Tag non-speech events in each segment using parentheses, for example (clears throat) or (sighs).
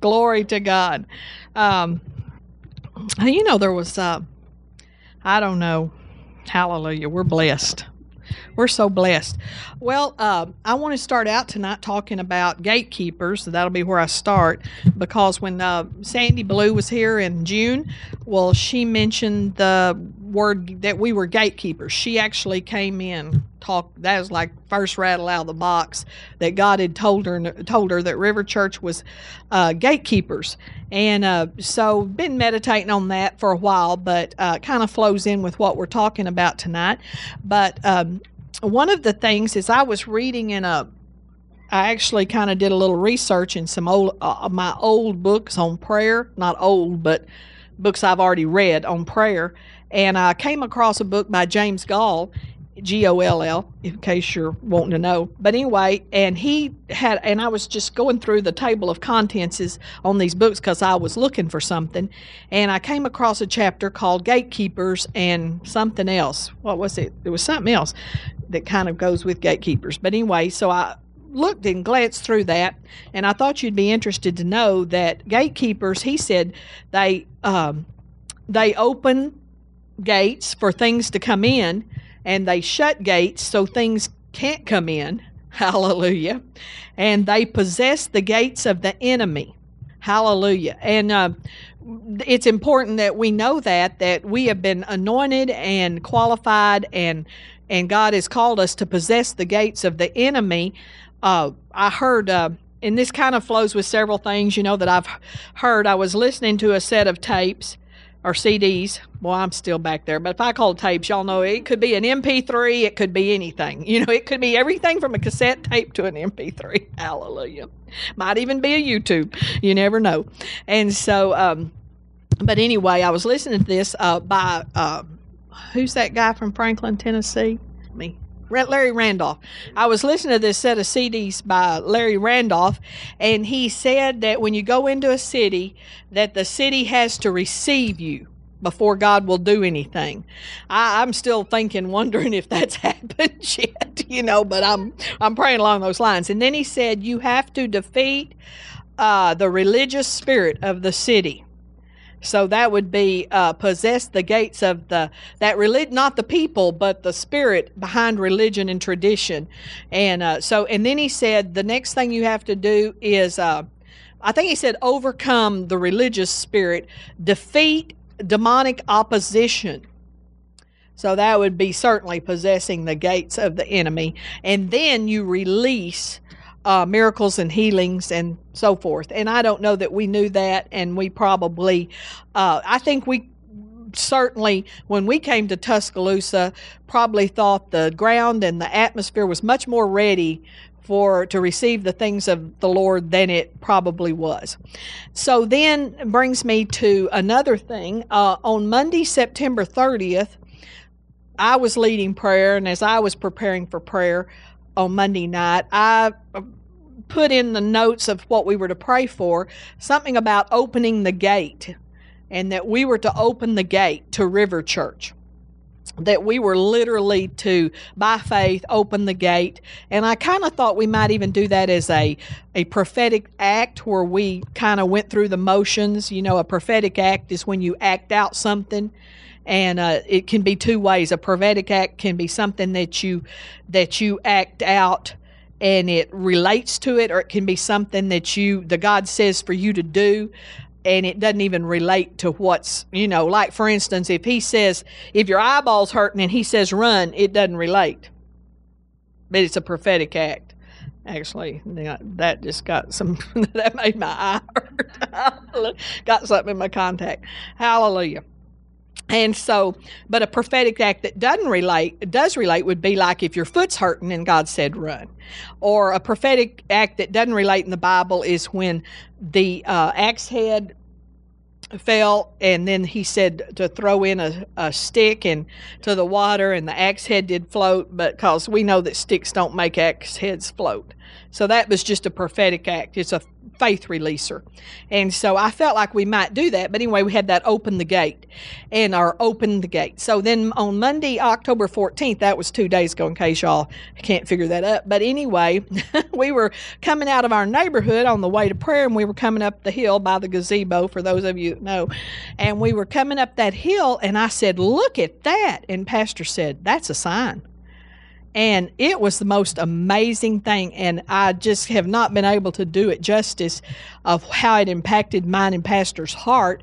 Glory to God. Um, you know, there was, uh, I don't know, hallelujah, we're blessed. We're so blessed. Well, uh, I want to start out tonight talking about gatekeepers. So that'll be where I start because when uh, Sandy Blue was here in June, well, she mentioned the word that we were gatekeepers. She actually came in talk. That was like first rattle out of the box that God had told her told her that River Church was uh, gatekeepers, and uh, so been meditating on that for a while, but uh, kind of flows in with what we're talking about tonight. But um, one of the things is I was reading in a I actually kind of did a little research in some old uh, my old books on prayer, not old, but books I've already read on prayer, and I came across a book by James Goll, G O L L, in case you're wanting to know. But anyway, and he had, and I was just going through the table of contents on these books because I was looking for something, and I came across a chapter called Gatekeepers and something else. What was it? It was something else that kind of goes with gatekeepers. But anyway, so I looked and glanced through that, and I thought you'd be interested to know that gatekeepers, he said, they um, they open gates for things to come in, and they shut gates so things can't come in. (laughs) Hallelujah. And they possess the gates of the enemy. Hallelujah. And uh, it's important that we know that that we have been anointed and qualified and and God has called us to possess the gates of the enemy. Uh, I heard uh, and this kind of flows with several things, you know, that I've heard. I was listening to a set of tapes or CDs. Well, I'm still back there, but if I call tapes, y'all know it could be an MP3, it could be anything. You know, it could be everything from a cassette tape to an MP3. (laughs) Hallelujah. Might even be a YouTube. You never know. And so, um, but anyway, I was listening to this uh, by uh, who's that guy from Franklin, Tennessee? Me. Larry Randolph. I was listening to this set of CDs by Larry Randolph, and he said that when you go into a city, that the city has to receive you before God will do anything. I, am still thinking, (laughs) wondering if that's (laughs) happened yet, you know, but I'm I'm praying along those lines. And then he said you have to defeat uh, the religious spirit of the city. So that would be uh, possess the gates of the that religion, not the people, but the spirit behind religion and tradition. And uh, so, and then he said the next thing you have to do is, uh, I think he said, overcome the religious spirit, defeat demonic opposition. So that would be certainly possessing the gates of the enemy, and then you release uh, miracles and healings and so forth. And I don't know that we knew that, and we probably, uh, I think we certainly, when we came to Tuscaloosa, probably thought the ground and the atmosphere was much more ready for to receive the things of the Lord than it probably was. So then brings me to another thing. Uh, on Monday, September 30th, I was leading prayer, and as I was preparing for prayer, on Monday night, I uh, put in the notes of what we were to pray for something about opening the gate and that we were to open the gate to River Church. That we were literally to, by faith, open the gate. And I kind of thought we might even do that as a, a prophetic act where we kind of went through the motions. You know, a prophetic act is when you act out something and uh, it can be two ways. A prophetic act can be something that you that you act out and it relates to it, or it can be something that you the God says for you to do, and it doesn't even relate to what's you know. Like for instance, if He says if your eyeball's hurting and He says run, it doesn't relate, but it's a prophetic act. Actually, that just got some (laughs) that made my eye (laughs) hurt. (laughs) got something in my contact. Hallelujah. And so, but a prophetic act that doesn't relate, does relate, would be like if your foot's hurting and God said run. Or a prophetic act that doesn't relate in the Bible is when the uh, axe head fell and then he said to throw in a, a stick and to the water and the axe head did float but because we know that sticks don't make axe heads float So that was just a prophetic act. It's a faith releaser. And so I felt like we might do that. But anyway, we had that open the gate and our open the gate. So then on Monday, October 14th, that was two days ago in case y'all can't figure that up. But anyway, (laughs) we were coming out of our neighborhood on the way to prayer and we were coming up the hill by the gazebo for those of you that know. And we were coming up that hill and I said, look at that. And Pastor said, that's a sign and it was the most amazing thing and i just have not been able to do it justice of how it impacted mine and pastor's heart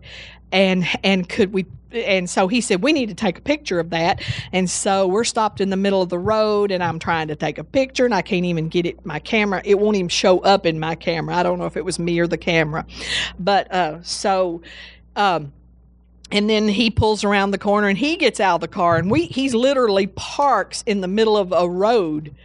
and and could we and so he said we need to take a picture of that. And so we're stopped in the middle of the road and i'm trying to take a picture and i can't even get it my camera it won't even show up in my camera. I don't know if it was me or the camera. But uh so um and then he pulls around the corner and he gets out of the car. And we he's literally parks in the middle of a road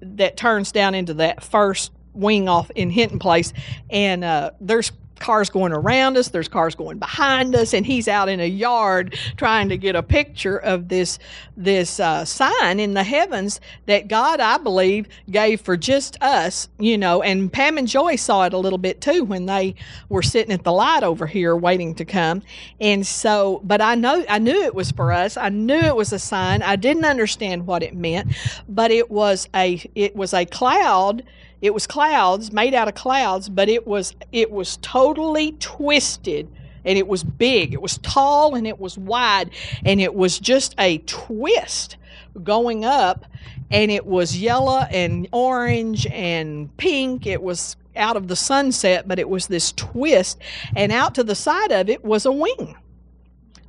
that turns down into that first wing off in Hinton Place. And uh, there's cars going around us, there's cars going behind us, and he's out in a yard trying to get a picture of this this uh, sign in the heavens that God, I believe, gave for just us, you know. And Pam and Joy saw it a little bit too when they were sitting at the light over here waiting to come. And so, but I know I knew it was for us. I knew it was a sign. I didn't understand what it meant, but it was a it was a cloud it was clouds, made out of clouds, but it was it was totally twisted and it was big. It was tall and it was wide and it was just a twist going up and it was yellow and orange and pink. It was out of the sunset, but it was this twist and out to the side of it was a wing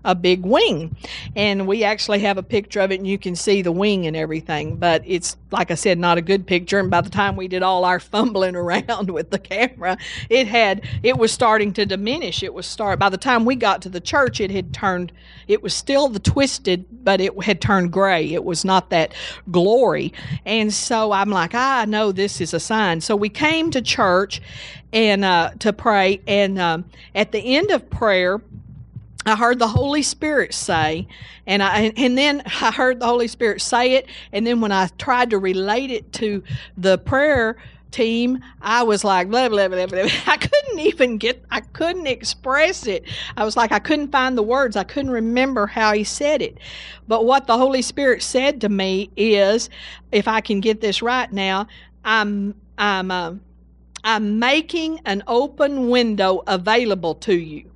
a big wing. And we actually have a picture of it and you can see the wing and everything. But it's, like I said, not a good picture. And by the time we did all our (laughs) fumbling around with the camera, it had, it was starting to diminish. It was start, by the time we got to the church, it had turned, it was still the twisted, but it had turned gray. It was not that glory. And so I'm like, ah, I know this is a sign. So we came to church and uh, to pray. And um, at the end of prayer, I heard the Holy Spirit say, and I and then I heard the Holy Spirit say it, and then when I tried to relate it to the prayer team, I was like blah blah blah blah. (laughs) I couldn't even get, I couldn't express it. I was like I couldn't find the words. I couldn't remember how he said it. But what the Holy Spirit said to me is, if I can get this right now, I'm I'm uh, I'm making an open window available to you.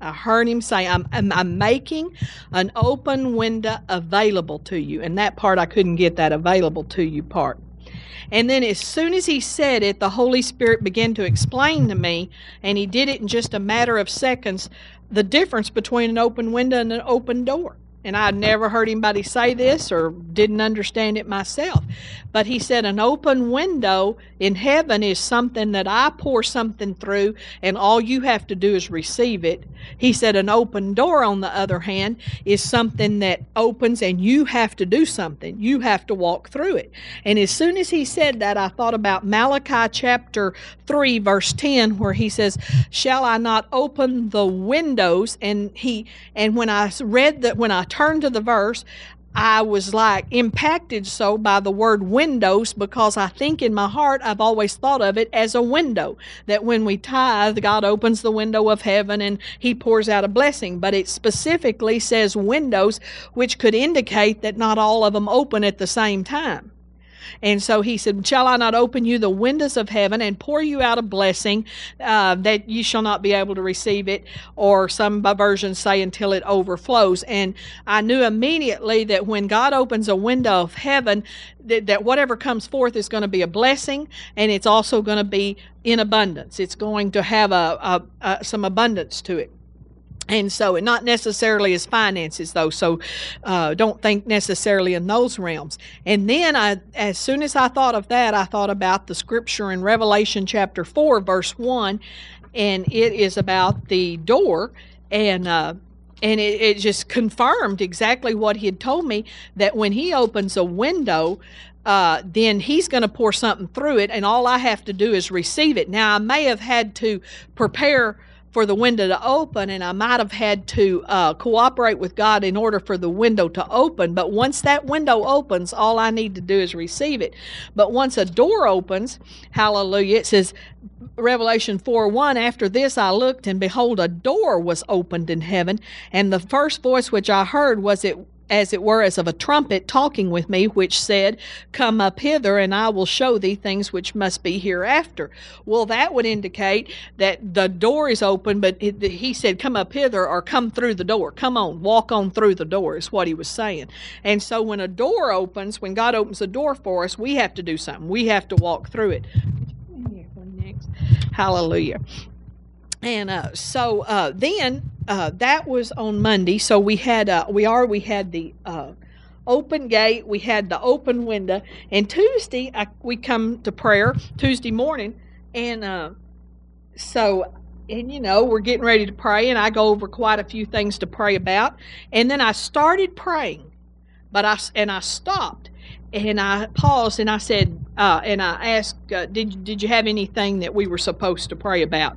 I heard him say, I'm, I'm, I'm, making an open window available to you. And that part, I couldn't get that available to you part. And then, as soon as he said it, the Holy Spirit began to explain to me, and he did it in just a matter of seconds, the difference between an open window and an open door and I'd never heard anybody say this or didn't understand it myself. But he said an open window in heaven is something that I pour something through and all you have to do is receive it. He said an open door, on the other hand, is something that opens and you have to do something. You have to walk through it. And as soon as he said that, I thought about Malachi chapter 3, verse 10, where he says, Shall I not open the windows? And he and when I read that when I turned to the verse, I was like impacted so by the word windows because I think in my heart I've always thought of it as a window. That when we tithe, God opens the window of heaven and He pours out a blessing. But it specifically says windows, which could indicate that not all of them open at the same time. And so he said, Shall I not open you the windows of heaven and pour you out a blessing uh, that you shall not be able to receive it? Or some versions say, until it overflows. And I knew immediately that when God opens a window of heaven, that, that whatever comes forth is going to be a blessing and it's also going to be in abundance. It's going to have a, a, a some abundance to it. And so, and not necessarily as finances, though. So, uh, don't think necessarily in those realms. And then, I, as soon as I thought of that, I thought about the scripture in Revelation chapter four, verse one, and it is about the door, and uh, and it, it just confirmed exactly what he had told me that when he opens a window, uh, then he's going to pour something through it, and all I have to do is receive it. Now, I may have had to prepare for the window to open, and I might have had to uh, cooperate with God in order for the window to open. But once that window opens, all I need to do is receive it. But once a door opens, hallelujah, it says, Revelation 4 1 After this I looked, and behold, a door was opened in heaven, and the first voice which I heard was it as it were as of a trumpet talking with me, which said, Come up hither, and I will show thee things which must be hereafter. Well, that would indicate that the door is open, but he said, Come up hither or come through the door. Come on, walk on through the door, is what he was saying. And so when a door opens, when God opens a door for us, we have to do something. We have to walk through it. Hallelujah. And uh, so uh, then uh, that was on Monday. So we had uh, we are we had the uh, open gate, we had the open window, and Tuesday I, we come to prayer Tuesday morning, and uh, so and you know we're getting ready to pray, and I go over quite a few things to pray about, and then I started praying, but I and I stopped and I paused and I said, uh, and I asked, uh, did did you have anything that we were supposed to pray about?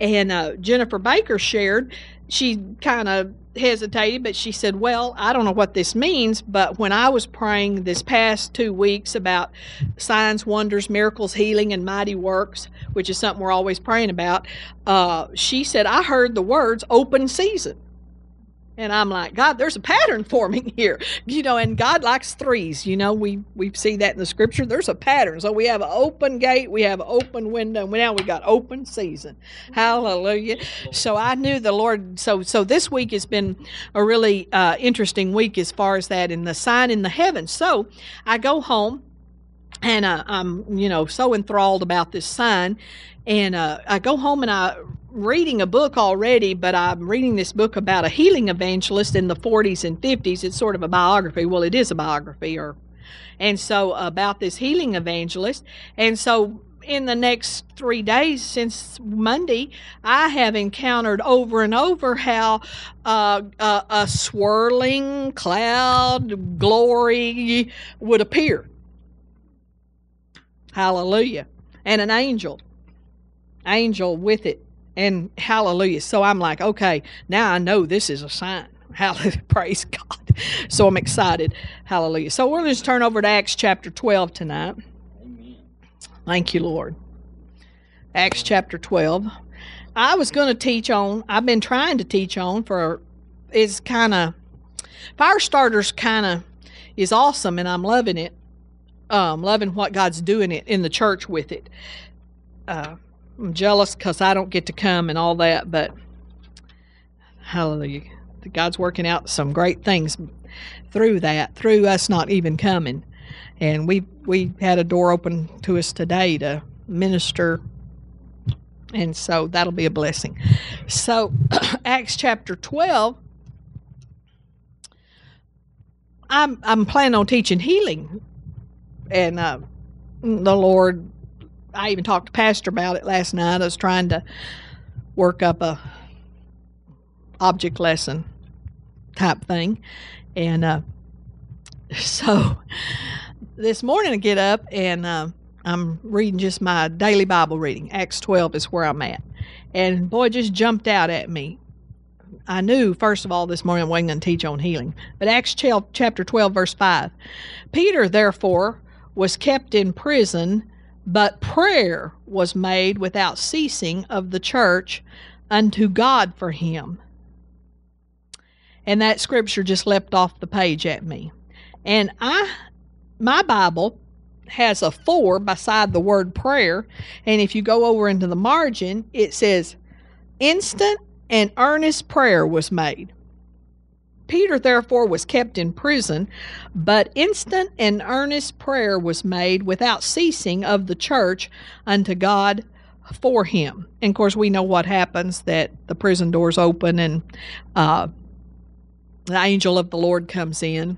And uh, Jennifer Baker shared. She kind of hesitated, but she said, "Well, I don't know what this means, but when I was praying this past two weeks about signs, wonders, miracles, healing, and mighty works, which is something we're always praying about, uh, she said I heard the words open season." And I'm like, God, there's a pattern forming (laughs) here, you know. And God likes threes, you know. We we see that in the scripture. There's a pattern. So we have an open gate, we have an open window, and now we got open season. Hallelujah. So I knew the Lord. So so this week has been a really uh, interesting week as far as that, and the sign in the heavens. So I go home and uh, I'm you know so enthralled about this sign and uh, I go home and I reading a book already, but I'm reading this book about a healing evangelist in the 40s and 50s. It's sort of a biography. Well, it is a biography, or and so about this healing evangelist. And so in the next three days since Monday, I have encountered over and over how uh, a, a swirling cloud glory would appear. Hallelujah. And an angel angel with it and hallelujah. So I'm like, okay, now I know this is a sign. (laughs) Hallelujah. Praise God. So I'm excited. Hallelujah. So we're going to turn over to Acts chapter 12 tonight. Amen. Thank you, Lord. Acts chapter 12. I was going to teach on, I've been trying to teach on for, it's kind of, fire starters kind of is awesome and I'm loving it. Um, loving what God's doing it in the church with it. Uh, I'm jealous because I don't get to come and all that, but hallelujah. God's working out some great things through that, through us not even coming. And we we had a door open to us today to minister and so that'll be a blessing. So (clears throat) Acts chapter 12 I'm I'm planning on teaching healing and uh, the Lord I even talked to Pastor about it last night. I was trying to work up a object lesson type thing, and uh, (laughs) so this morning I get up and uh, I'm reading just my daily Bible reading. Acts 12 is where I'm at, and boy, just jumped out at me. I knew, first of all, this morning I wasn't going to teach on healing. But Acts chapter 12, verse 5. Peter, therefore, was kept in prison but prayer was made without ceasing of the church unto God for him. And that scripture just leapt off the page at me. And I my Bible has a four beside the word prayer. And if you go over into the margin, it says, instant and earnest prayer was made. Peter therefore was kept in prison, but instant and earnest prayer was made without ceasing of the church unto God for him. And of course, we know what happens that the prison doors open and uh, the angel of the Lord comes in.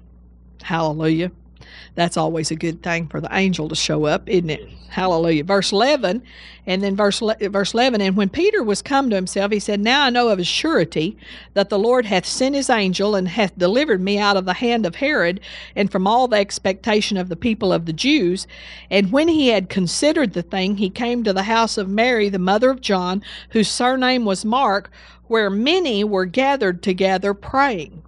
Hallelujah. That's always a good thing for the angel to show up, isn't it? Hallelujah. Verse 11, and then verse, verse 11, and when Peter was come to himself, he said, Now I know of a surety that the Lord hath sent his angel and hath delivered me out of the hand of Herod and from all the expectation of the people of the Jews. And when he had considered the thing, he came to the house of Mary, the mother of John, whose surname was Mark, where many were gathered together praying.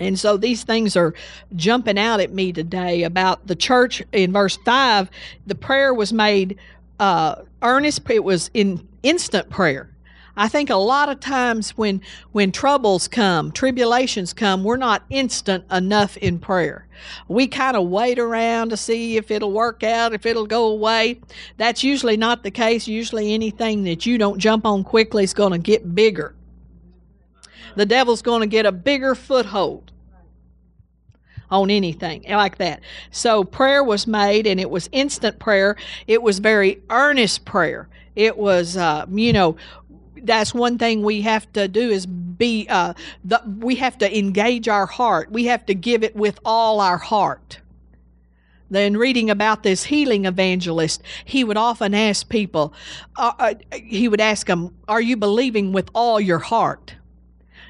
And so these things are jumping out at me today about the church in verse 5. The prayer was made uh, earnest, it was in instant prayer. I think a lot of times when when troubles come, tribulations come, we're not instant enough in prayer. We kind of wait around to see if it'll work out, if it'll go away. That's usually not the case. Usually anything that you don't jump on quickly is going to get bigger. The devil's going to get a bigger foothold on anything like that. So prayer was made, and it was instant prayer. It was very earnest prayer. It was, uh, you know, that's one thing we have to do is be uh, the, we have to engage our heart we have to give it with all our heart then reading about this healing evangelist he would often ask people uh, uh, he would ask them are you believing with all your heart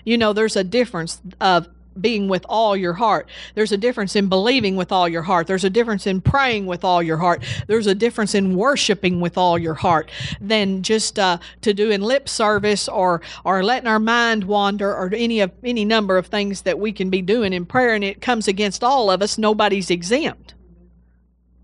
you know there's a difference of being with all your heart. There's a difference in believing with all your heart. There's a difference in praying with all your heart. There's a difference in worshiping with all your heart than just uh, to doing lip service or or letting our mind wander or any of any number of things that we can be doing in prayer. And it comes against all of us. Nobody's exempt.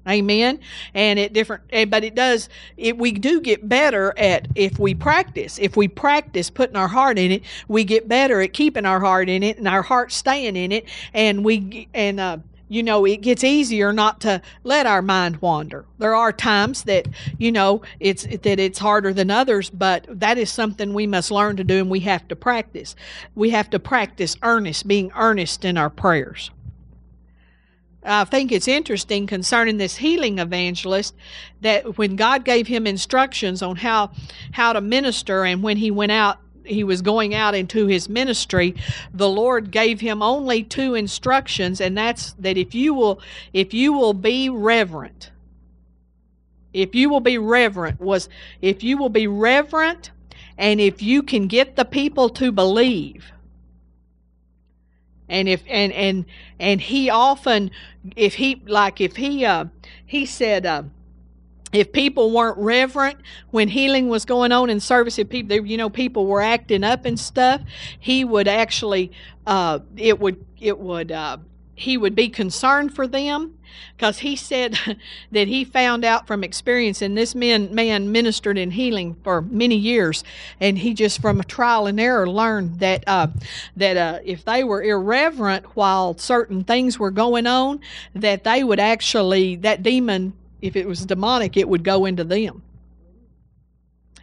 Amen. And it different, but it does. It we do get better at if we practice. If we practice putting our heart in it, we get better at keeping our heart in it and our heart staying in it. And we and uh, you know it gets easier not to let our mind wander. There are times that you know it's that it's harder than others, but that is something we must learn to do, and we have to practice. We have to practice earnest, being earnest in our prayers. I think it's interesting concerning this healing evangelist that when God gave him instructions on how how to minister and when he went out he was going out into his ministry the lord gave him only two instructions and that's that if you will if you will be reverent if you will be reverent was if you will be reverent and if you can get the people to believe and if and and and he often if he like if he uh he said uh if people weren't reverent when healing was going on in service if people you know people were acting up and stuff he would actually uh it would it would uh he would be concerned for them because he said (laughs) that he found out from experience and this man man ministered in healing for many years and he just from a trial and error learned that uh, that uh, if they were irreverent while certain things were going on that they would actually that demon if it was demonic it would go into them.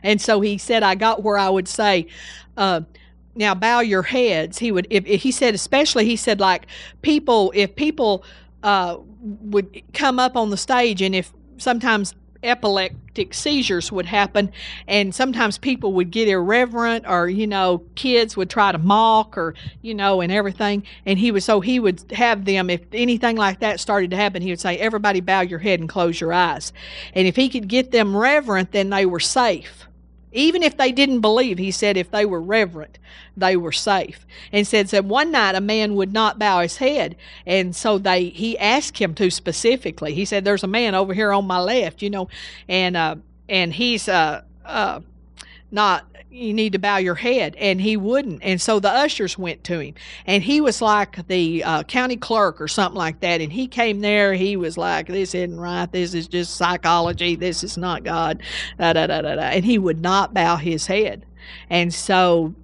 And so he said i got where i would say uh, now bow your heads. He would if, if, he said especially he said like people if people uh, would come up on the stage and if sometimes epileptic seizures would happen and sometimes people would get irreverent or you know kids would try to mock or you know and everything and he would so he would have them if anything like that started to happen he would say everybody bow your head and close your eyes. And if he could get them reverent then they were safe even if they didn't believe, he said if they were reverent, they were safe. And said that one night a man would not bow his head, and so they he asked him to specifically. He said, "There's a man over here on my left, you know, and uh, and he's uh, uh, not you need to bow your head and he wouldn't and so the ushers went to him and he was like the uh, county clerk or something like that and he came there he was like this isn't right this is just psychology this is not god da, da, da, da, da. and he would not bow his head and so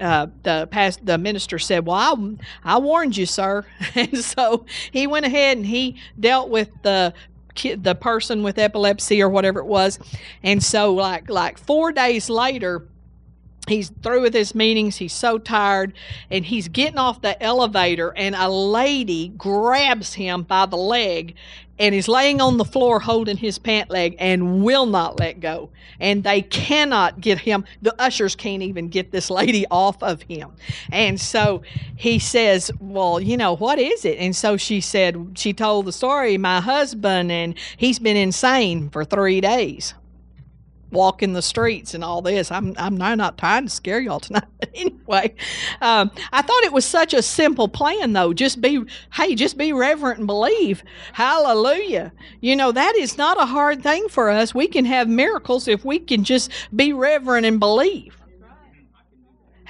uh, the past the minister said, "Well, I, I warned you, sir." (laughs) and so he went ahead and he dealt with the the person with epilepsy or whatever it was. And so like like 4 days later he's through with his meetings. He's so tired. And he's getting off the elevator and a lady grabs him by the leg and is laying on the floor holding his pant leg and will not let go. And they cannot get him. The ushers can't even get this lady (laughs) off of him. And so he says well you know what is it? And so she said she told the story my husband and he's been insane for three days walking the streets and all this. I'm I'm not trying to scare y'all tonight, (laughs) but anyway, um, I thought it was such a simple plan though. Just be hey, just be reverent and believe. Hallelujah. You know that is not a hard thing for us. We can have miracles if we can just be reverent and believe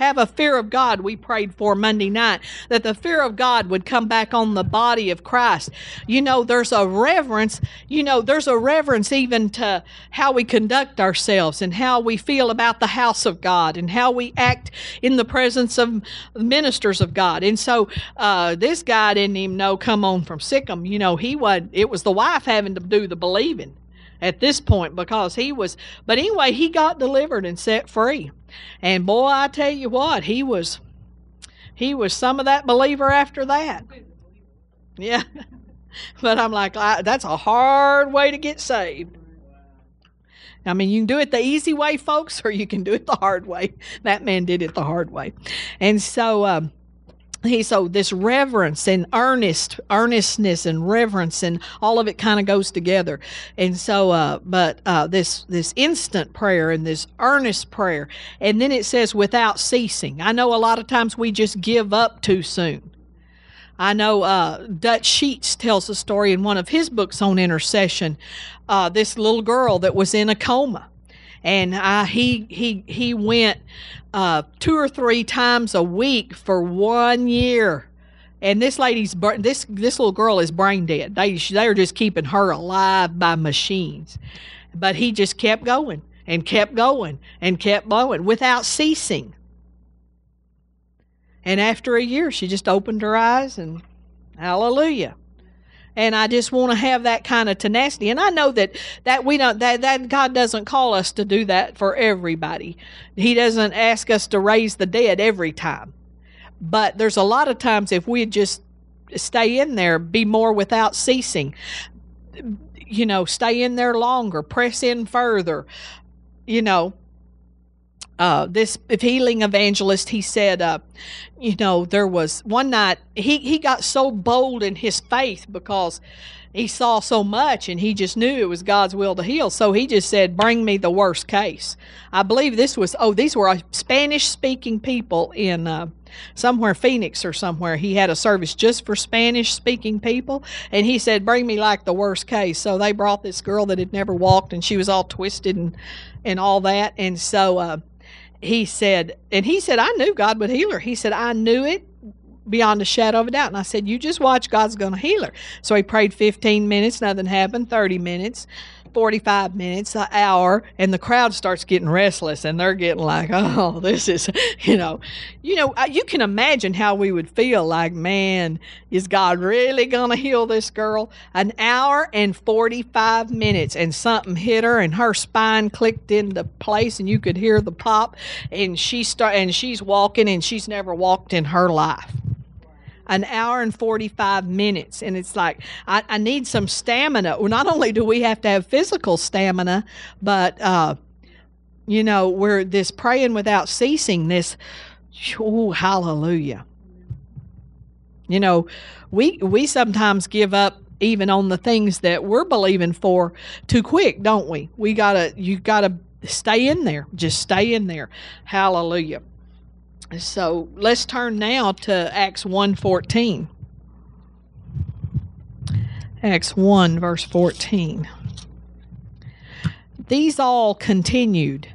have a fear of God, we prayed for Monday night, that the fear of God would come back on the body of Christ. You know, there's a reverence, you know, there's a reverence even to how we conduct ourselves and how we feel about the house of God and how we act in the presence of ministers of God. And so uh, this guy didn't even know come on from Sikkim. You know, he was, it was the wife having to do the believing at this point because he was, but anyway, he got delivered and set free. And boy, I tell you what, he was he was some of that believer after that. Yeah. (laughs) but I'm like, that's a hard way to get saved. I mean, you can do it the easy way, folks, (laughs) or you can do it the hard way. That man did it the hard way. And so, um, he so this reverence and earnest earnestness and reverence and all of it kind of goes together. And so uh but uh this this instant prayer and this earnest prayer. And then it says without ceasing. I know a lot of times we just give up too soon. I know uh, Dutch Sheets tells a story in one of his books on intercession. Uh, this little girl that was in a coma, and I, he he he went uh, two or three times a week for one year. And this lady's this this little girl is brain dead. They they are just keeping her alive by machines, but he just kept going and kept going and kept going without ceasing. And after a year, she just opened her eyes and hallelujah and I just want to have that kind of tenacity. And I know that that we don't that that God doesn't call us to do that for everybody. He doesn't ask us to raise the dead every time. But there's a lot of times if we just stay in there, be more without ceasing. You know, stay in there longer, press in further. You know, uh, this healing evangelist, he said, uh, you know, there was one night he, he got so bold in his faith because he saw so much and he just knew it was God's will to heal. So he just said, Bring me the worst case. I believe this was, oh, these were Spanish speaking people in uh, somewhere, Phoenix or somewhere. He had a service just for Spanish speaking people. And he said, Bring me like the worst case. So they brought this girl that had never walked and she was all twisted and, and all that. And so, uh, he said, and he said, I knew God would heal her. He said, I knew it beyond a shadow of a doubt. And I said, You just watch, God's going to heal her. So he prayed 15 minutes, nothing happened, 30 minutes. 45 minutes, an hour, and the crowd starts getting restless and they're getting like, (laughs) oh, this is, you know, you know, you can imagine how we would feel like, man, is God really going to heal this girl? An hour and 45 minutes and something hit her and her spine clicked into place and you could hear the pop and she start and she's walking and she's never walked in her life an hour and 45 minutes. And it's like, I, I need some stamina. Well, not only do we have to have physical stamina, but, uh, you know, we're this praying without ceasing, this, oh, hallelujah. You know, we, we sometimes give up even on the things that we're believing for too quick, don't we? We gotta, you gotta stay in there. Just stay in there. Hallelujah. So let's turn now to Acts 1:14. Acts 1 verse 14. These all continued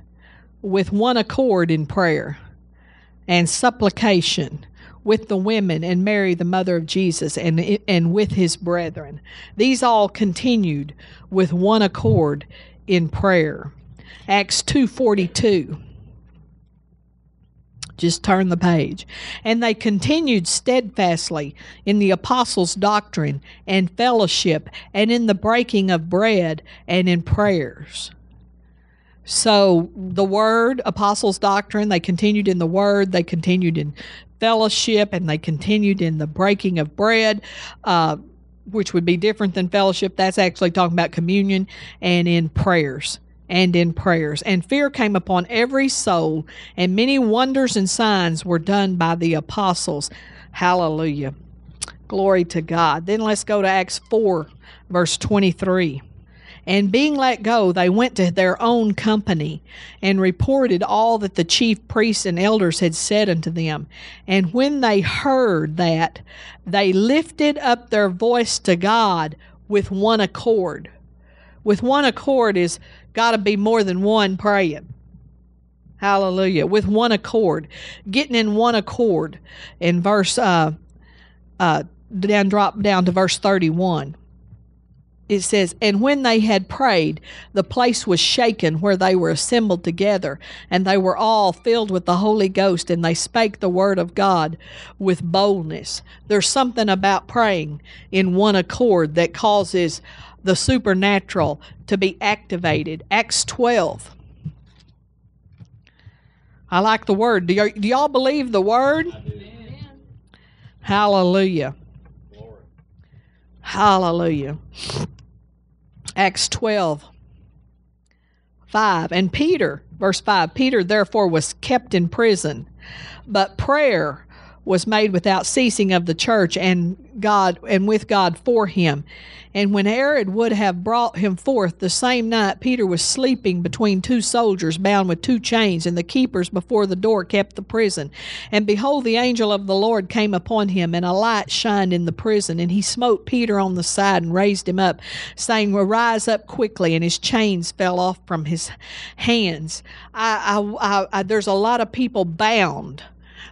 with one accord in prayer and supplication with the women and Mary the mother of Jesus and and with his brethren. These all continued with one accord in prayer. Acts 2:42 just turn the page. And they continued steadfastly in the apostles' doctrine and fellowship and in the breaking of bread and in prayers. So the word, apostles' doctrine, they continued in the word, they continued in fellowship, and they continued in the breaking of bread. Uh, which would be different than fellowship. That's actually talking about communion and in prayers and in prayers. And fear came upon every soul, and many wonders and signs were done by the apostles. Hallelujah. Glory to God. Then let's go to Acts 4, verse 23. And being let go, they went to their own company and reported all that the chief priests and elders had said unto them. And when they heard that, they lifted up their voice to God with one accord. With one accord is got to be more than one praying. Hallelujah. With one accord. Getting in one accord. In verse, uh, uh, down, drop down to verse 31 it says, And when they had prayed, the place was shaken where they were assembled together, and they were all filled with the Holy Ghost, and they spake the word of God with boldness. There's something about praying in one accord that causes the supernatural to be activated. Acts 12. I like the word. Do, y- do y'all believe the word? Hallelujah. Hallelujah. Acts 12, 5. And Peter, verse 5 Peter therefore was kept in prison, but prayer was made without ceasing of the church and God and with God for him. And when Herod would have brought him forth the same night, Peter was sleeping between two soldiers bound with two chains, and the keepers before the door kept the prison. And behold, the angel of the Lord came upon him, and a light shined in the prison. And he smote Peter on the side and raised him up, saying, Rise up quickly. And his chains fell off from his hands. I, I, I, there's a lot of people bound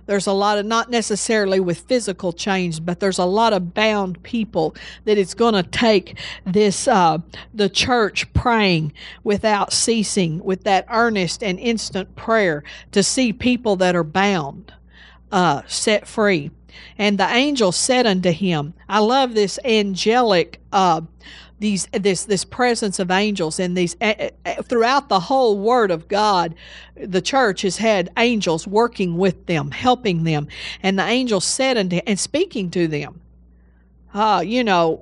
there's a lot of not necessarily with physical change, but there's a lot of bound people that it's going to take this uh, the church praying without ceasing with that earnest and instant prayer to see people that are bound uh, set free. And the angel said unto him, I love this angelic. Uh, these this this presence of angels and these uh, throughout the whole word of God the church has had angels working with them helping them and the angel said unto and speaking to them uh, you know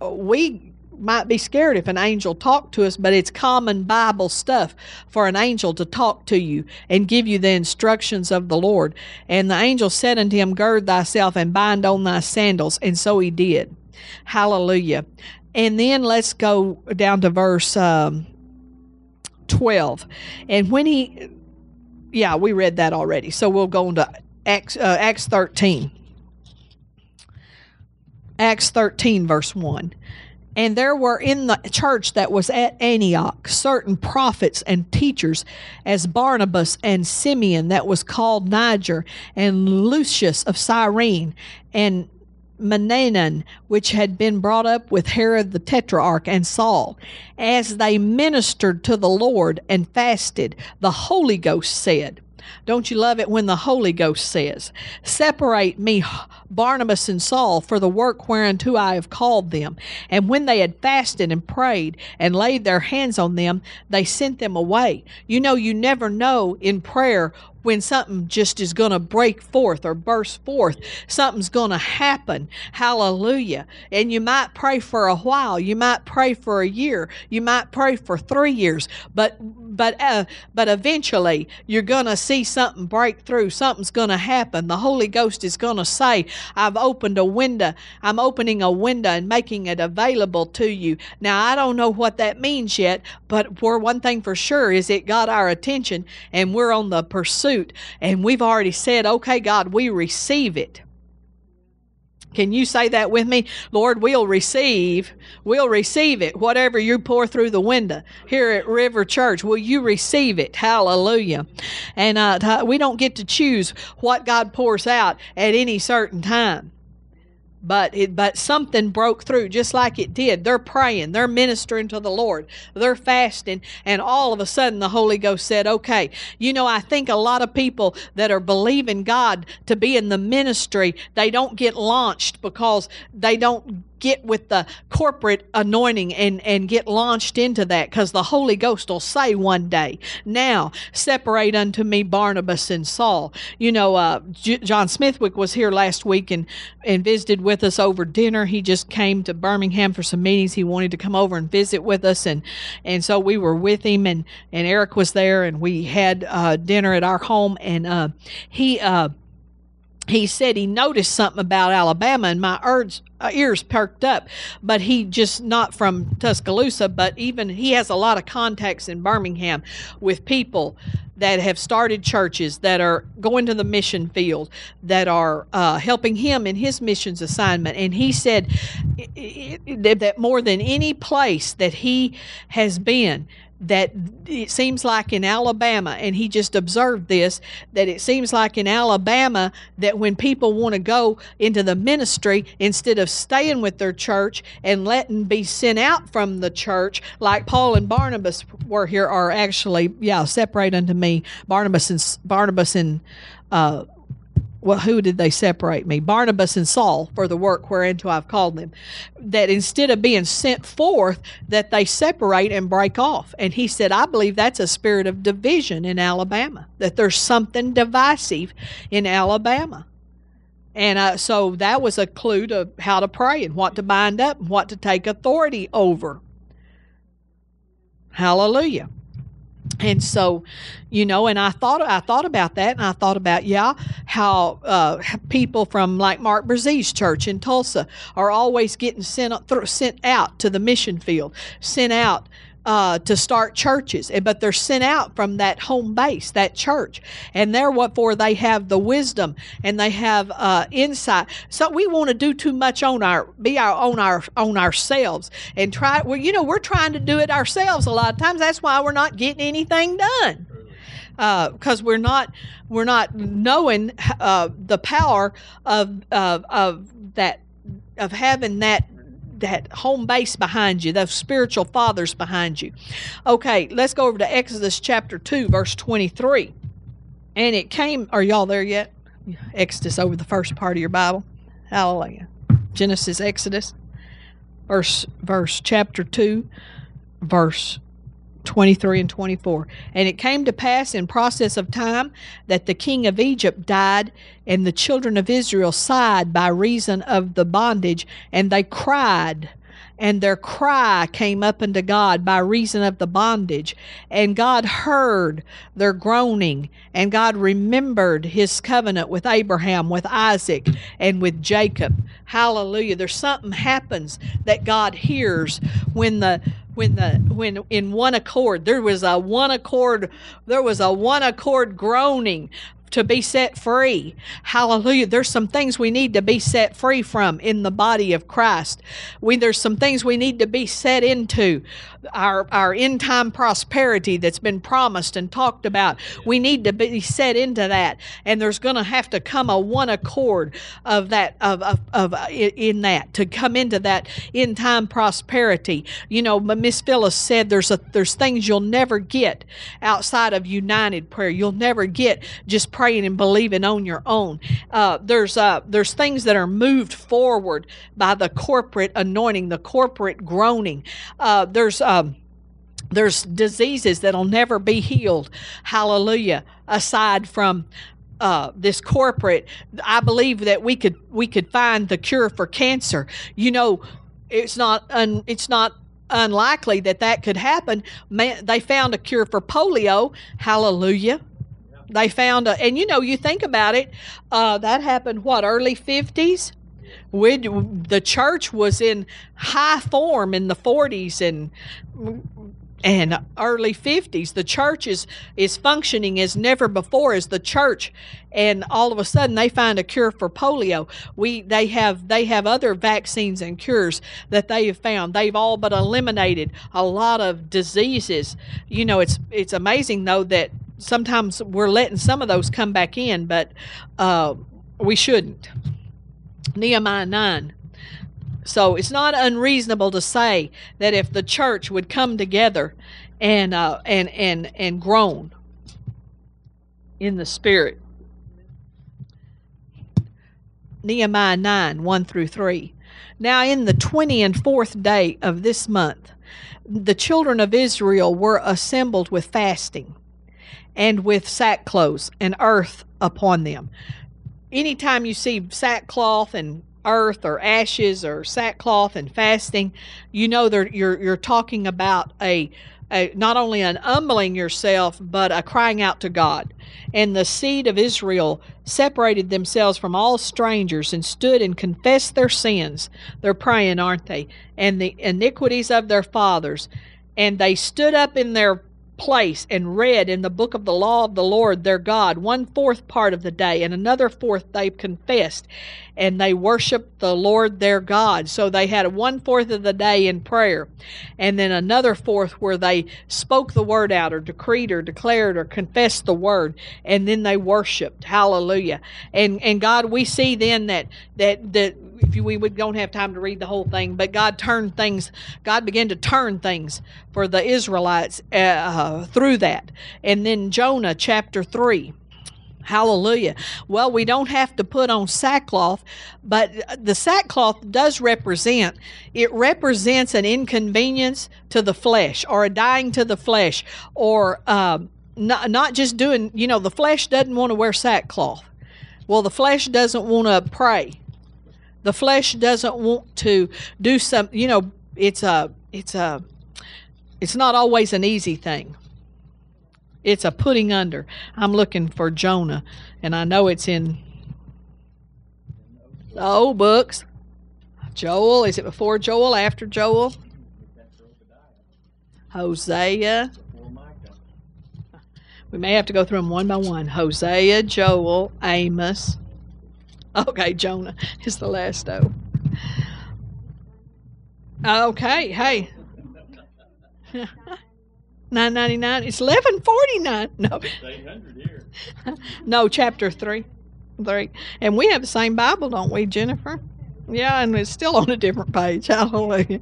we might be scared if an angel talked to us, but it's common Bible stuff for an angel to talk to you and give you the instructions of the Lord. And the angel said unto him, Gird thyself and bind on thy sandals. And so he did. Hallelujah. And then let's go down to verse um, 12. And when he, yeah, we read that already. So we'll go on to Acts, uh, Acts 13. Acts 13, verse 1. And there were in the church that was at Antioch certain prophets and teachers, as Barnabas and Simeon, that was called Niger, and Lucius of Cyrene, and Manaen, which had been brought up with Herod the Tetrarch and Saul. As they ministered to the Lord and fasted, the Holy Ghost said, don't you love it when the Holy Ghost says, Separate me, Barnabas and Saul, for the work whereunto I have called them? And when they had fasted and prayed and laid their hands on them, they sent them away. You know, you never know in prayer when something just is going to break forth or burst forth. Something's going to happen. Hallelujah. And you might pray for a while. You might pray for a year. You might pray for three years. But but uh, but eventually you're going to see something break through. Something's going to happen. The Holy Ghost is going to say, "I've opened a window. I'm opening a window and making it available to you." Now I don't know what that means yet, but for one thing for sure is it got our attention, and we're on the pursuit And we've already said, okay, God, we receive it. Can you say that with me? Lord, we'll receive, we'll receive it. Whatever you pour through the window here at River Church, will you receive it? Hallelujah. And uh, we don't get to choose what God pours out at any certain time but it but something broke through just like it did. They're praying they're ministering to the lord they're fasting and all of a sudden the holy ghost said okay you know i think a lot of people that are believing god to be in the ministry they don't get launched because they don't get with the corporate anointing and, and get launched into that because the Holy Ghost will say one day, Now separate unto me Barnabas and Saul. You know, uh, J- John Smithwick was here last week and, and visited with us over dinner. He just came to Birmingham for some meetings. He wanted to come over and visit with us. And, and so we were with him, and, and Eric was there, and we had uh, dinner at our home. And uh, he, uh, he said he noticed something about Alabama, and my ears, uh, ears perked up. But he just not from Tuscaloosa, but even he has a lot of contacts in Birmingham with people that have started churches that are going to the mission field that are uh, helping him in his missions assignment and he said that more than any place that he has been that it seems like in Alabama, and he just observed this, that it seems like in Alabama that when people want to go into the ministry, instead of staying with their church and letting be sent out from the church, like Paul and Barnabas were here, are actually, yeah, separate unto me, Barnabas and Barnabas and uh, well, who did they separate me? Barnabas and Saul for the work whereunto I've called them. That instead of being sent forth, that they separate and break off. And he said, I believe that's a spirit of division in Alabama, that there's something divisive in Alabama. And uh, so that was a clue to how to pray and what to bind up and what to take authority over. Hallelujah and so you know and i thought i thought about that and i thought about yeah how uh, people from like mark Brazee's church in tulsa are always getting sent, sent out to the mission field sent out uh, to start churches, but they're sent out from that home base, that church, and they're what for they have the wisdom and they have uh, insight. So we want to do too much on our be our on our on ourselves and try. Well, you know, we're trying to do it ourselves a lot of times. That's why we're not getting anything done because uh, we're not we're not knowing uh, the power of, of of that of having that that home base behind you, those spiritual fathers behind you. Okay, let's go over to Exodus chapter 2, verse 23. And it came, are y'all there yet? Exodus over the first part of your Bible. Hallelujah. Genesis, Exodus, verse, verse chapter 2, verse 23 and 24. And it came to pass in process of time that the king of Egypt died, and the children of Israel sighed by reason of the bondage, and they cried. And their cry came up unto God by reason of the bondage. And God heard their groaning. And God remembered his covenant with Abraham, with Isaac, and with Jacob. Hallelujah. There's something happens that God hears when the when the when in one accord there was a one accord there was a one accord groaning to be set free. Hallelujah. There's some things we need to be set free from in the body of Christ. We, there's some things we need to be set into. Our, our end time prosperity that's been promised and talked about. We need to be set into that. And there's going to have to come a one accord of that, of, of, of uh, in that, to come into that end time prosperity. You know, Miss Phyllis said there's a, there's things you'll never get outside of united prayer. You'll never get just praying and believing on your own. Uh, there's uh, there's things that are moved forward by the corporate anointing, the corporate groaning. Uh, there's um, there's diseases that'll never be healed. Hallelujah. Aside from uh, this corporate, I believe that we could we could find the cure for cancer. You know, it's not un, it's not unlikely that that could happen. Man, they found a cure for polio. Hallelujah. They found, a, and you know, you think about it, uh, that happened what early fifties. We, the church was in high form in the 40s and and early 50s the church is is functioning as never before as the church and all of a sudden they find a cure for polio. We they have they have other vaccines and cures that they have found. They've all but eliminated a lot of diseases. You know it's it's amazing though that sometimes we're letting some of those come back in, but uh, we shouldn't. Nehemiah 9. So it's not unreasonable to say that if the church would come together and uh, and and and groan in the spirit. Nehemiah 9, 1 through 3. Now, in the twenty and fourth day of this month, the children of Israel were assembled with fasting and with sackcloth and earth upon them. Anytime you see sackcloth and earth or ashes or sackcloth and fasting, you know you're you're talking about a, a not only an humbling yourself but a crying out to God. And the seed of Israel separated themselves from all strangers and stood and confessed their sins. They're praying, aren't they? And the iniquities of their fathers. And they stood up in their place and read in the book of the law of the Lord their God one fourth part of the day, and another fourth they confessed, and they worshiped the Lord their God. So they had one fourth of the day in prayer, and then another fourth where they spoke the word out, or decreed, or declared, or confessed the word, and then they worshiped. Hallelujah! And and God, we see then that that that if you, we, we don't have time to read the whole thing, but God turned things, God began to turn things for the Israelites uh, through that. And then Jonah chapter 3. Hallelujah. Well, we don't have to put on sackcloth, but the sackcloth does represent, it represents an inconvenience to the flesh or a dying to the flesh or um, not, not just doing, you know, the flesh doesn't want to wear sackcloth. Well, the flesh doesn't want to pray. The flesh doesn't want to do some, you know, it's a, it's a, it's not always an easy thing. It's a putting under. I'm looking for Jonah, and I know it's in the old books. Joel, is it before Joel, after Joel? Hosea. We may have to go through them one by one. Hosea, Joel, Amos. (laughs) Okay, Jonah is the last O. Okay, hey. (laughs) Nine ninety nine. It's eleven forty nine. (laughs) No. no, chapter three. Three. And we have the same Bible, don't we, Jennifer? Yeah, and it's still on a different page. Hallelujah.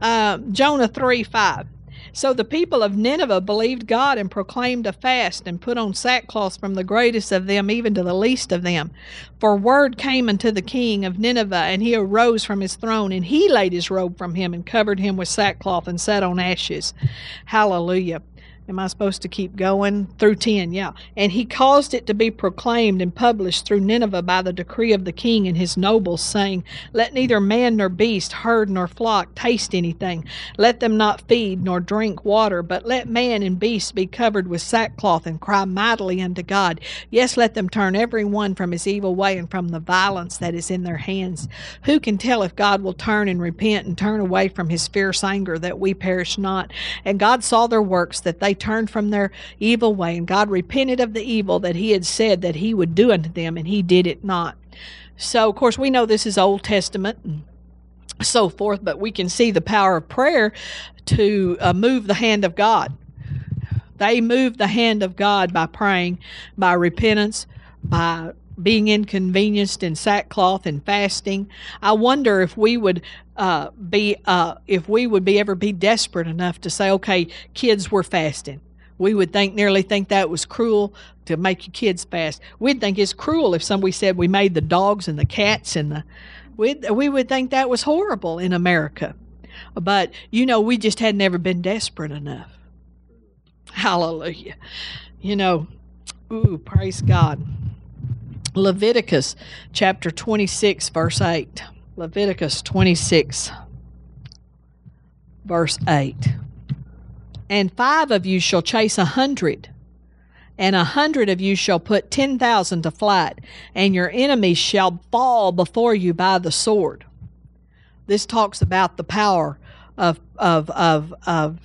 Uh, Jonah three five. So the people of Nineveh believed God and proclaimed a fast and put on sackcloth from the greatest of them even to the least of them. For word came unto the king of Nineveh, and he arose from his throne, and he laid his robe from him and covered him with sackcloth and sat on ashes. Hallelujah. Am I supposed to keep going? Through 10, yeah. And he caused it to be proclaimed and published through Nineveh by the decree of the king and his nobles, saying, Let neither man nor beast, herd nor flock taste anything. Let them not feed nor drink water, but let man and beast be covered with sackcloth and cry mightily unto God. Yes, let them turn every one from his evil way and from the violence that is in their hands. Who can tell if God will turn and repent and turn away from his fierce anger that we perish not? And God saw their works that they turned from their evil way, and God repented of the evil that He had said that He would do unto them, and He did it not. So, of course, we know this is Old Testament and so forth, but we can see the power of prayer to uh, move the hand of God. They moved the hand of God by praying, by repentance, by being inconvenienced in sackcloth and fasting. I wonder if we would uh, be uh, if we would be ever be desperate enough to say, okay, kids, we're fasting. We would think nearly think that was cruel to make your kids fast. We'd think it's cruel if somebody said we made the dogs and the cats and the we'd, we would think that was horrible in America. But you know, we just had never been desperate enough. Hallelujah. You know, ooh, praise God. Leviticus chapter 26, verse 8. Leviticus 26, verse 8. And five of you shall chase a hundred, and a hundred of you shall put ten thousand to flight, and your enemies shall fall before you by the sword. This talks about the power of of of of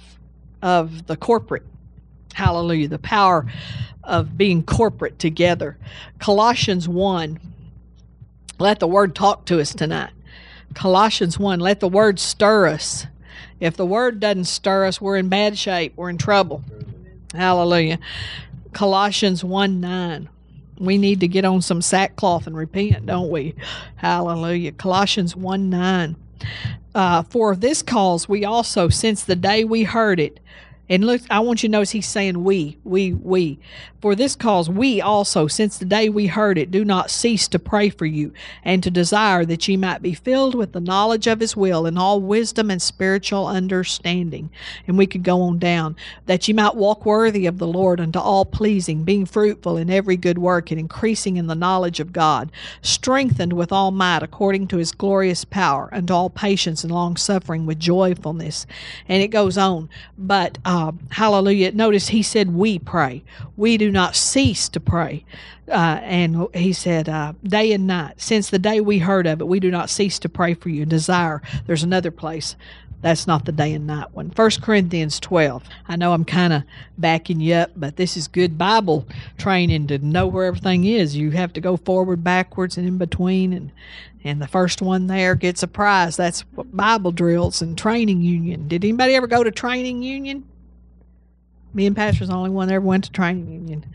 of the corporate. Hallelujah. The power of being corporate together. Colossians 1. Let the word talk to us tonight. Colossians 1. Let the word stir us. If the word doesn't stir us, we're in bad shape. We're in trouble. Hallelujah. Colossians 1 9. We need to get on some sackcloth and repent, don't we? Hallelujah. Colossians 1 9. Uh, For this cause we also, since the day we heard it, And look, I want you to notice he's saying we, we, we. For this cause we also, since the day we heard it, do not cease to pray for you and to desire that ye might be filled with the knowledge of his will and all wisdom and spiritual understanding. And we could go on down. That ye might walk worthy of the Lord unto all pleasing, being fruitful in every good work and increasing in the knowledge of God, strengthened with all might according to his glorious power, unto all patience and long suffering with joyfulness. And it goes on. But uh, hallelujah. Notice he said, We pray. We do not cease to pray. Uh, and he said, uh, Day and night, since the day we heard of it, we do not cease to pray for you desire. There's another place. That's not the day and night one. 1 Corinthians 12. I know I'm kind of backing you up, but this is good Bible training to know where everything is. You have to go forward, backwards, and in between. And, and the first one there gets a prize. That's Bible drills and training union. Did anybody ever go to training union? Me and Pastor's the only one that ever went to training union.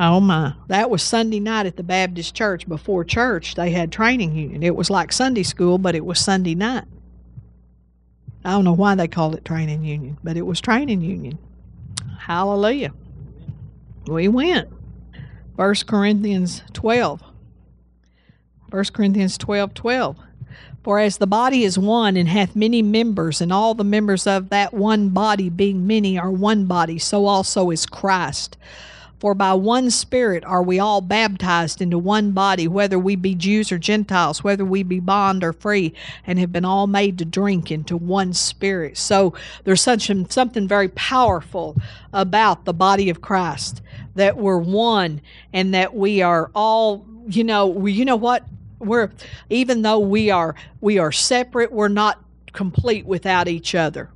Oh my. That was Sunday night at the Baptist church. Before church, they had training union. It was like Sunday school, but it was Sunday night. I don't know why they called it training union, but it was training union. Hallelujah. We went. 1 Corinthians 12. 1 Corinthians 12 12. For as the body is one and hath many members, and all the members of that one body, being many, are one body, so also is Christ. For by one Spirit are we all baptized into one body, whether we be Jews or Gentiles, whether we be bond or free, and have been all made to drink into one Spirit. So there's such something very powerful about the body of Christ that we're one and that we are all, you know, we, you know what? We're even though we are we are separate, we're not complete without each other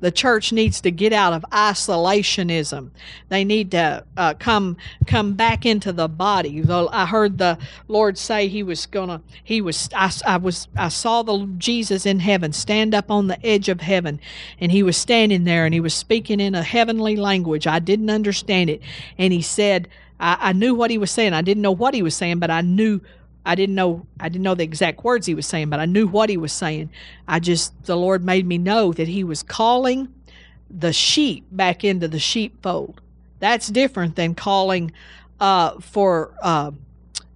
the church needs to get out of isolationism. They need to uh, come come back into the body. Though I heard the Lord say He was gonna. He was. I, I was. I saw the Jesus in heaven stand up on the edge of heaven, and He was standing there, and He was speaking in a heavenly language. I didn't understand it, and He said. I, I knew what he was saying. I didn't know what he was saying, but I knew I didn't know I didn't know the exact words he was saying, but I knew what he was saying. I just the Lord made me know that he was calling the sheep back into the sheepfold. That's different than calling uh, for uh,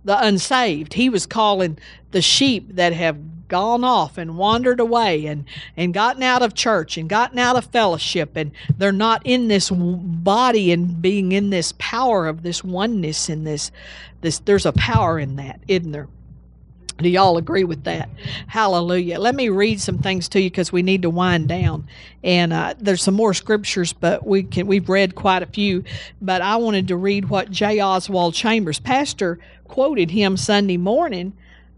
the unsaved. He was calling the sheep that have gone off and wandered away and, and gotten out of church and gotten out of fellowship and they're not in this body and being in this power of this oneness in this this there's a power in that isn't there do y'all agree with that? Hallelujah. Let me read some things to you because we need to wind down. And uh, there's some more scriptures, but we can we've read quite a few. But I wanted to read what J. Oswald Chambers, pastor, quoted him Sunday morning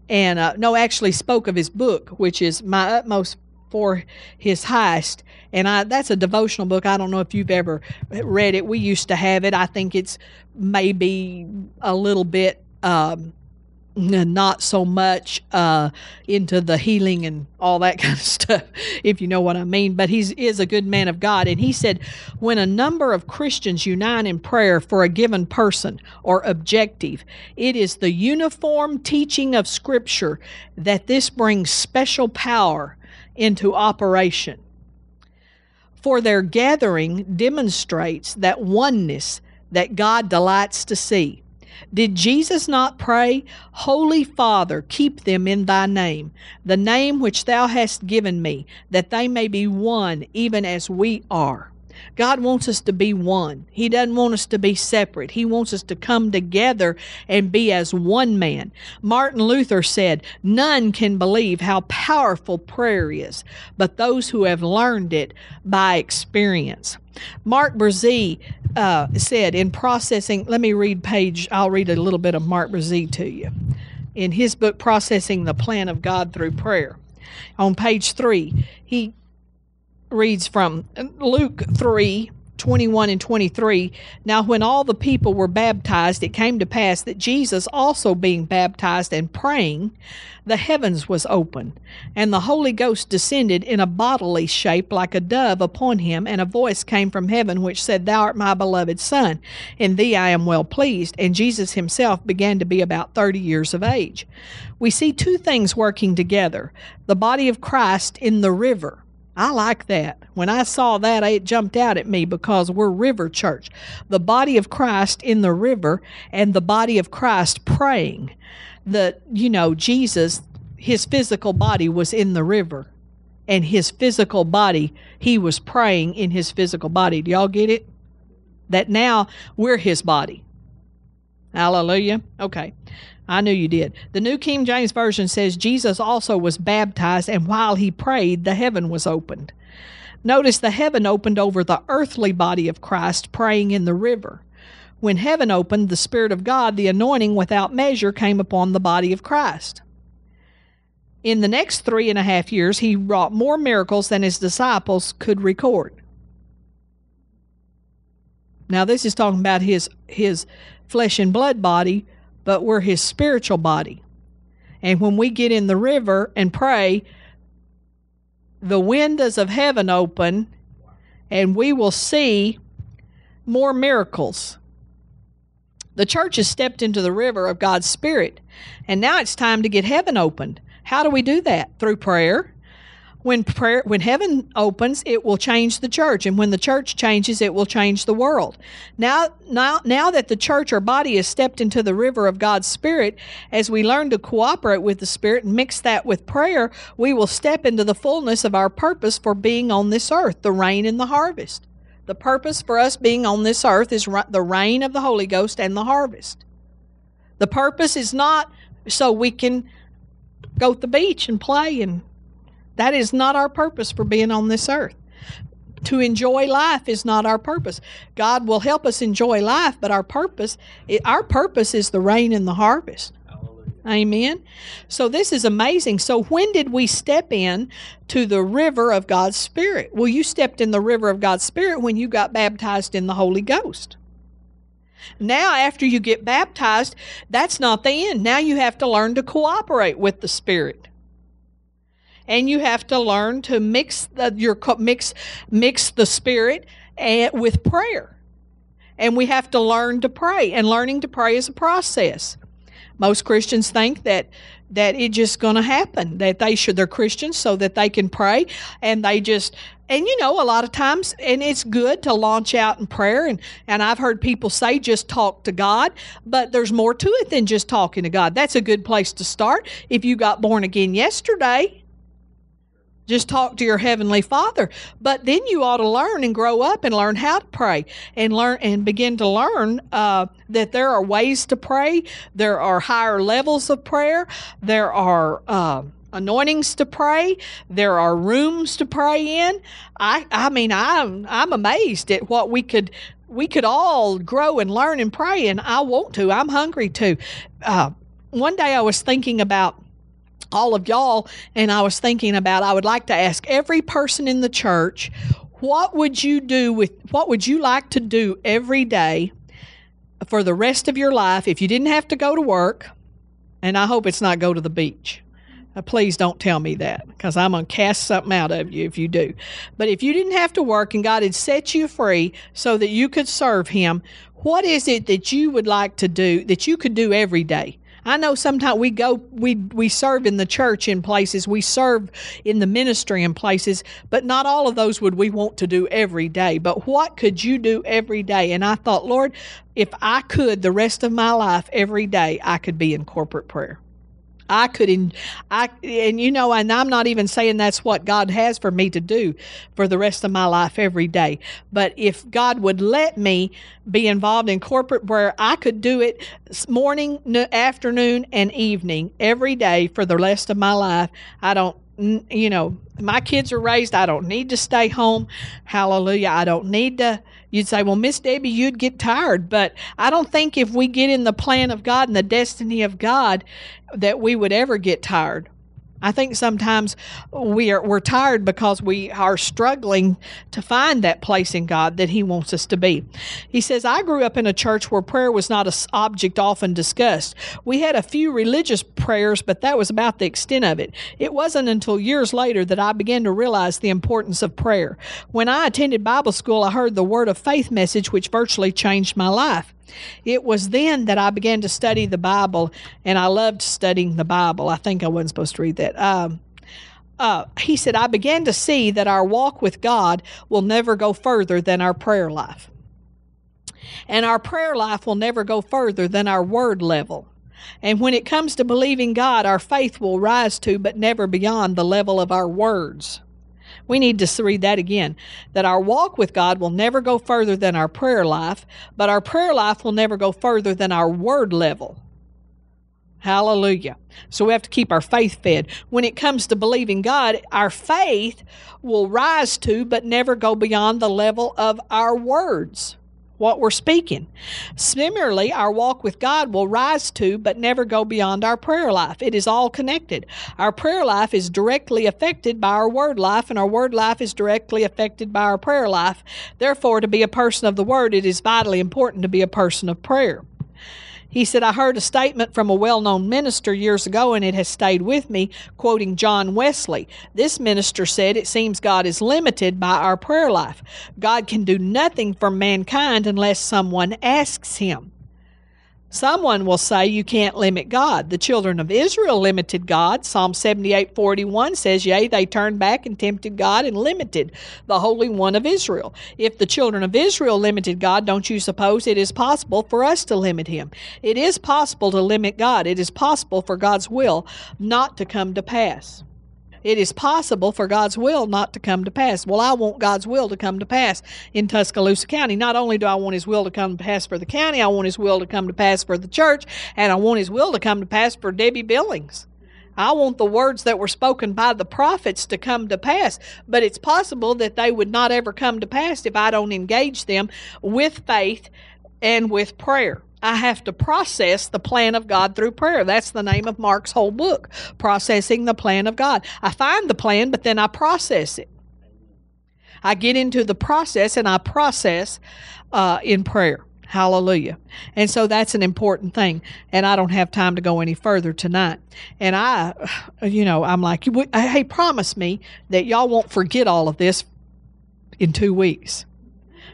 and uh, no, actually spoke of his book, which is my utmost for his Highest. And I, that's a devotional book. I don't know if you've ever read it. We used to have it. I think it's maybe a little bit um, not so much uh, into the healing and all that (laughs) kind of stuff, if you know what I mean. But he is a good man of God. And he said, when a number of Christians unite in prayer for a given person or objective, it is the uniform teaching of Scripture that this brings special power into operation. For their gathering demonstrates that oneness that God delights to see. Did Jesus not pray, Holy Father, keep them in thy name, the name which thou hast given me, that they may be one, even as we are? God wants us to be one. He doesn't want us to be separate. He wants us to come together and be as one man. Martin Luther said, None can believe how powerful prayer is, but those who have learned it by experience. Mark Brazee uh, said in processing, let me read page, I'll read a little bit of Mark Brazee to you. In his book, Processing the Plan of God Through Prayer, on page three, he reads from Luke 3 21 and 23. Now, when all the people were baptized, it came to pass that Jesus, also being baptized and praying, the heavens was open, and the Holy Ghost descended in a bodily shape like a dove upon him, and a voice came from heaven which said, Thou art my beloved Son, in thee I am well pleased. And Jesus himself began to be about 30 years of age. We see two things working together the body of Christ in the river I like that. When I saw that, it jumped out at me because we're River Church, the body of Christ in the river, and the body of Christ praying. That, you know Jesus, his physical body was in the river, and his physical body, he was praying in his physical body. Do y'all get it? That now we're his body. Hallelujah. Okay. I knew you did. The New King James Version says Jesus also was baptized, and while he prayed, the heaven was opened. Notice the heaven opened over the earthly body of Christ praying in the river. When heaven opened, the Spirit of God, the anointing without measure, came upon the body of Christ. In the next three and a half years, he wrought more miracles than his disciples could record. Now, this is talking about his, his flesh and blood body but we're his spiritual body. And when we get in the river and pray, the windows of heaven open and we will see more miracles. The church has stepped into the river of God's Spirit, and now it's time to get heaven opened. How do we do that? Through prayer when prayer when heaven opens it will change the church and when the church changes it will change the world. Now now now that the church or body has stepped into the river of god's spirit as we learn to cooperate with the spirit and mix that with prayer we will step into the fullness of our purpose for being on this earth the rain and the harvest. The purpose for us being on this earth is the reign of the holy ghost and the harvest. The purpose is not so we can go to the beach and play and that is not our purpose for being on this earth. To enjoy life is not our purpose. God will help us enjoy life, but our purpose, our purpose is the rain and the harvest. Amen. So this is amazing. So when did we step in to the river of God's Spirit? Well, you stepped in the river of God's Spirit when you got baptized in the Holy Ghost. Now, after you get baptized, that's not the end. Now you have to learn to cooperate with the Spirit and you have to learn to mix the, your mix mix the spirit and, with prayer. And we have to learn to pray and learning to pray is a process. Most christians think that that it's just going to happen that they should they're christians so that they can pray and they just and you know a lot of times and it's good to launch out in prayer and and i've heard people say just talk to god but there's more to it than just talking to god. That's a good place to start. If you got born again yesterday just talk to your heavenly Father. But then you ought to learn and grow up and learn how to pray and learn and begin to learn uh, that there are ways to pray. There are higher levels of prayer. There are. Uh, anointings to pray. There are rooms to pray in. I, I mean, I'm, I'm amazed at what we could, we could all grow and learn and pray. And I want to. I'm hungry to. Uh, one day I was thinking about all of y'all, and I was thinking about I would like to ask every person in the church, what would you do with what would you like to do every day for the rest of your life if you didn't have to go to work? And I hope it's not go to the beach. Uh, please don't tell me that because I'm going to cast something out of you if you do. But if you didn't have to work and God had set you free so that you could serve Him, what is it that you would like to do that you could do every day? I know sometimes we go we we serve in the church in places, we serve in the ministry in places, but not all of those would we want to do every day. But what could you do every day? And I thought, Lord, if I could the rest of my life every day, I could be in corporate prayer. I could, in, I and you know, and I'm not even saying that's what God has for me to do for the rest of my life every day. But if God would let me be involved in corporate prayer, I could do it morning, afternoon, and evening every day for the rest of my life. I don't you know, my kids are raised. I don't need to stay home. Hallelujah. I don't need to. You'd say, well, Miss Debbie, you'd get tired. But I don't think if we get in the plan of God and the destiny of God that we would ever get tired. I think sometimes we are we're tired because we are struggling to find that place in God that He wants us to be. He says, I grew up in a church where prayer was not an object often discussed. We had a few religious prayers, but that was about the extent of it. It wasn't until years later that I began to realize the importance of prayer. When I attended Bible school, I heard the word of faith message, which virtually changed my life. It was then that I began to study the Bible, and I loved studying the Bible. I think I wasn't supposed to read that. Um, uh, he said, I began to see that our walk with God will never go further than our prayer life. And our prayer life will never go further than our word level. And when it comes to believing God, our faith will rise to, but never beyond, the level of our words. We need to read that again. That our walk with God will never go further than our prayer life, but our prayer life will never go further than our word level. Hallelujah. So we have to keep our faith fed. When it comes to believing God, our faith will rise to, but never go beyond the level of our words what we're speaking. Similarly, our walk with God will rise to but never go beyond our prayer life. It is all connected. Our prayer life is directly affected by our word life, and our word life is directly affected by our prayer life. Therefore, to be a person of the word, it is vitally important to be a person of prayer. He said, I heard a statement from a well known minister years ago, and it has stayed with me, quoting John Wesley. This minister said, It seems God is limited by our prayer life. God can do nothing for mankind unless someone asks him. Someone will say you can't limit God. The children of Israel limited God. Psalm 78 41 says, Yea, they turned back and tempted God and limited the Holy One of Israel. If the children of Israel limited God, don't you suppose it is possible for us to limit Him? It is possible to limit God. It is possible for God's will not to come to pass it is possible for God's will not to come to pass. Well, I want God's will to come to pass in Tuscaloosa County. Not only do I want His will to come to pass for the county, I want His will to come to pass for the church, and I want His will to come to pass for Debbie Billings. I want the words that were spoken by the prophets to come to pass, but it's possible that they would not ever come to pass if I don't engage them with faith and with prayer. I have to process the plan of God through prayer. That's the name of Mark's whole book, Processing the Plan of God. I find the plan, but then I process it. I get into the process and I process uh, in prayer. Hallelujah. And so that's an important thing. And I don't have time to go any further tonight. And I, (sighs) you know, I'm like, hey, promise me that y'all won't forget all of this in two weeks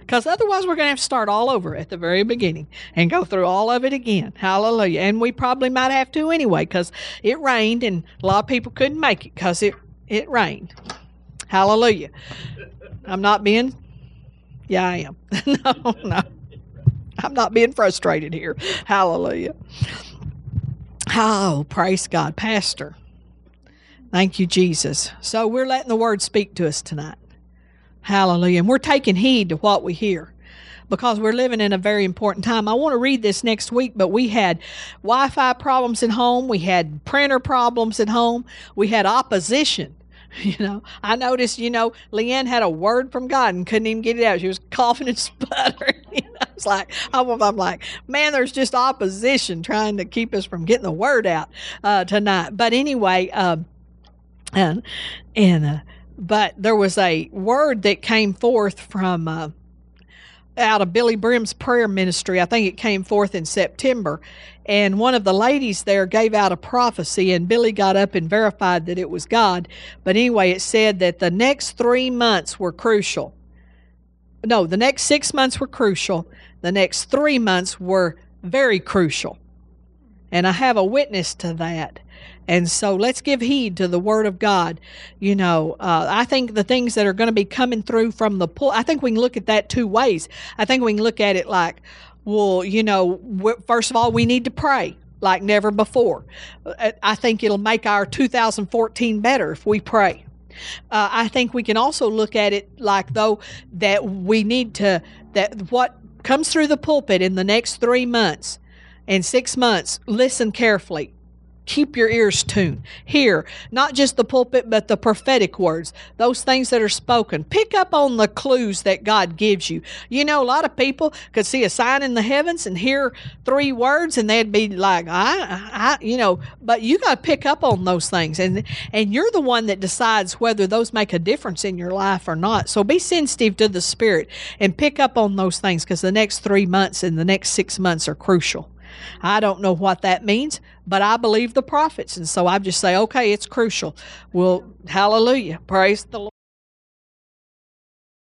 because otherwise we're going to have to start all over at the very beginning and go through all of it again. Hallelujah. And we probably might have to anyway because it rained and a lot of people couldn't make it because it, it rained. Hallelujah. I'm not being, yeah, I am. (laughs) no, no. I'm not being frustrated here. Hallelujah. Oh, praise God. Pastor. Thank you, Jesus. So we're letting the word speak to us tonight. Hallelujah. And we're taking heed to what we hear because we're living in a very important time. I want to read this next week, but we had Wi Fi problems at home, we had printer problems at home, we had opposition. (laughs) You know, I noticed, you know, Leanne had a word from God and couldn't even get it out. She was (laughs) coughing and sputtering. (laughs) Know, it's like, I'm, like, man, there's just opposition trying to keep us from getting the word out uh, tonight. But anyway, uh, and, and, uh, but there was a word that came forth from uh, out of Billye Brim's prayer ministry. I think it came forth in September. And one of the ladies there gave out a prophecy, and Billye got up and verified that it was God. But anyway, it said that the next three months were crucial. No, the next six months were crucial. The next three months were very crucial. And I have a witness to that. And so let's give heed to the word of God. You know, uh, I think the things that are going to be coming through from the pull, I think we can look at that two ways. I think we can look at it like, well, you know, first of all, we need to pray like never before. Uh, I think it'll make our 2014 better if we pray. Uh, I think we can also look at it like though that we need to that what comes through the pulpit in the next three months and six months, listen carefully keep your ears tuned. Hear not just the pulpit, but the prophetic words, those things that are spoken. Pick up on the clues that God gives you. You know, a lot of people could see a sign in the heavens and hear three words, and they'd be like, I, I, you know, but you got to pick up on those things, and and you're the one that decides whether those make a difference in your life or not. So be sensitive to the Spirit and pick up on those things because the next three months and the next six months are crucial. I don't know what that means, but I believe the prophets. And so I just say, okay, it's crucial. Well, hallelujah. Praise the Lord.